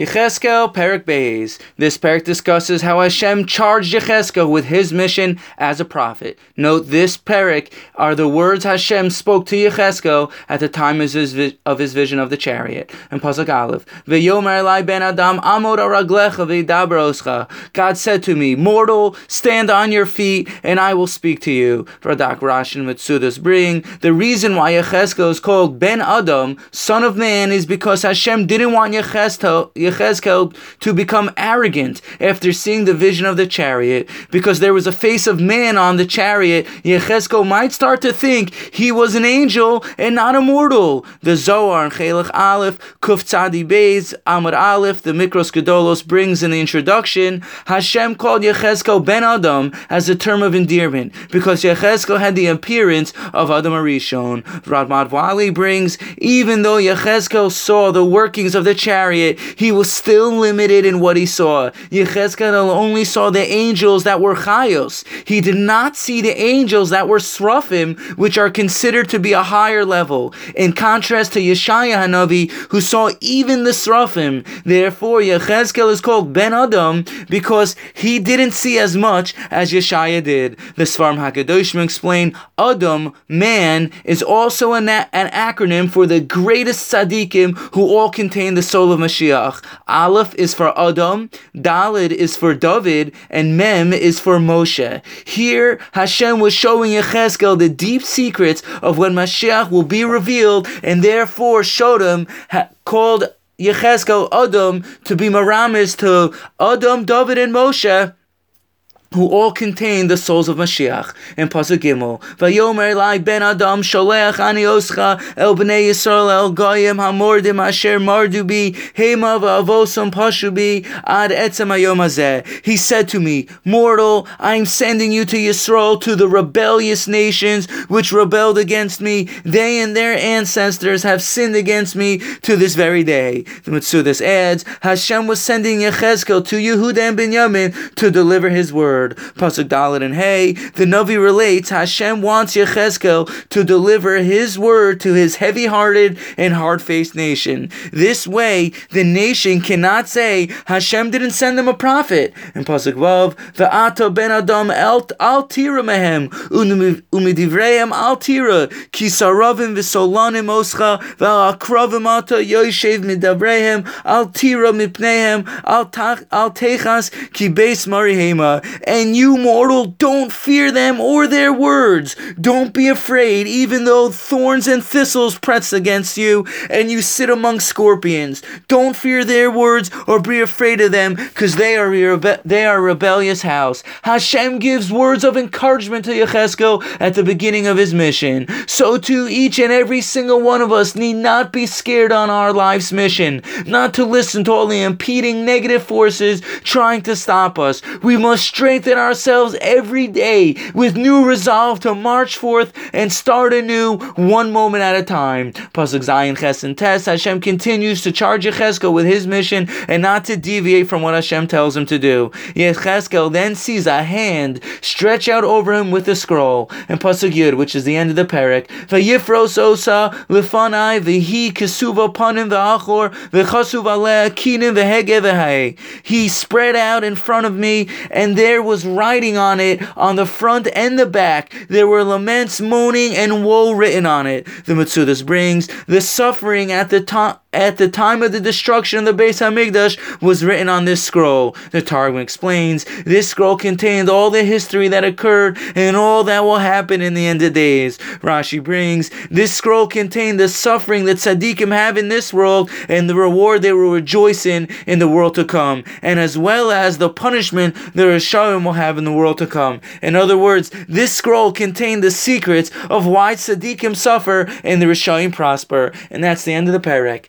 Yechezkel Perek Beis. This parak discusses how Hashem charged Yechezkel with his mission as a prophet. Note this parak are the words Hashem spoke to Yechezkel at the time of his, of his vision of the chariot. And Pasuk Aleph, ben Adam. God said to me, Mortal, stand on your feet, and I will speak to you. Radak Rash and Mitzudas bring the reason why Yechezkel is called Ben Adam, son of man, is because Hashem didn't want Yechezkel Yechezkel to become arrogant after seeing the vision of the chariot, because there was a face of man on the chariot, Yechezkel might start to think he was an angel and not a mortal. The Zohar and Chelek Aleph, Kuf Tzadi Beis, Amud Aleph, the Mikraos Gedolos brings in the introduction, Hashem called Yechezkel Ben Adam as a term of endearment, because Yechezkel had the appearance of Adam Arishon. Ramad Vali brings, even though Yechezkel saw the workings of the chariot, he he was still limited in what he saw. Yechezkel only saw the angels that were chayos. He did not see the angels that were srafim, which are considered to be a higher level. In contrast to Yeshaya Hanavi, who saw even the srafim. Therefore, Yechezkel is called Ben Adam because he didn't see as much as Yeshaya did. The Svarim Hakadoshim explain Adam, man, is also an, an acronym for the greatest tzaddikim who all contain the soul of Mashiach. Aleph is for Adam, Dalid is for David, and Mem is for Moshe. Here, Hashem was showing Yechezkel the deep secrets of when Mashiach will be revealed, and therefore showed him, ha- called Yechezkel Adam to be Maramis to Adam, David, and Moshe who all contain the souls of Mashiach. In Pasuk Gimel, Vayomer Lai Ben Adam Sholech Ani Oscha El Bnei Yisrael El Goyim Hamordim Asher Mardubi Hema V'Avosam Pashubi Ad Etzem Hayom He said to me, Mortal, I am sending you to Yisrael to the rebellious nations which rebelled against me. They and their ancestors have sinned against me to this very day. The Mitzudas adds, Hashem was sending Yechezkel to Yehuda and Binyamin to deliver his word word. Pasuk Dalit and Hey, the Navi relates Hashem wants Yechezkel to deliver his word to his heavy hearted and hard faced nation. This way, the nation cannot say Hashem didn't send them a prophet. In Pasuk Vav, Ve'ata ben Adam al tira mehem, umidivreim al tira, ki saravim v'solanim oscha, ve'akravim ata yoshev al tira mipnehem, al techas, ki beis marihema. And you, mortal, don't fear them or their words. Don't be afraid, even though thorns and thistles press against you, and you sit among scorpions. Don't fear their words or be afraid of them, because they are rebe- they are rebellious house. Hashem gives words of encouragement to Yechezkel at the beginning of his mission. So too, each and every single one of us need not be scared on our life's mission, not to listen to all the impeding negative forces trying to stop us. We must strengthen strengthen ourselves every day with new resolve to march forth and start anew one moment at a time. Pasuk Zayin Ches and Tes, Hashem continues to charge Yechezkel with his mission and not to deviate from what Hashem tells him to do. Yechezkel then sees a hand stretch out over him with a scroll. And Pasuk Yud, which is the end of the parak, Vayifros osa lefanai v'hi kesuva panim v'achor v'chasuv aleh kinim v'hege He spread out in front of me, and there was writing on it on the front and the back. There were laments, moaning, and woe written on it. The Mitzudas brings the suffering at the time at the time of the destruction of the Beis Hamikdash was written on this scroll. The Targum explains this scroll contained all the history that occurred and all that will happen in the end of days. Rashi brings this scroll contained the suffering that tzaddikim have in this world and the reward they will rejoice in in the world to come, and as well as the punishment the Rishonim will have in the world to come. In other words, this scroll contained the secrets of why tzaddikim suffer and the Rishonim prosper, and that's the end of the parak.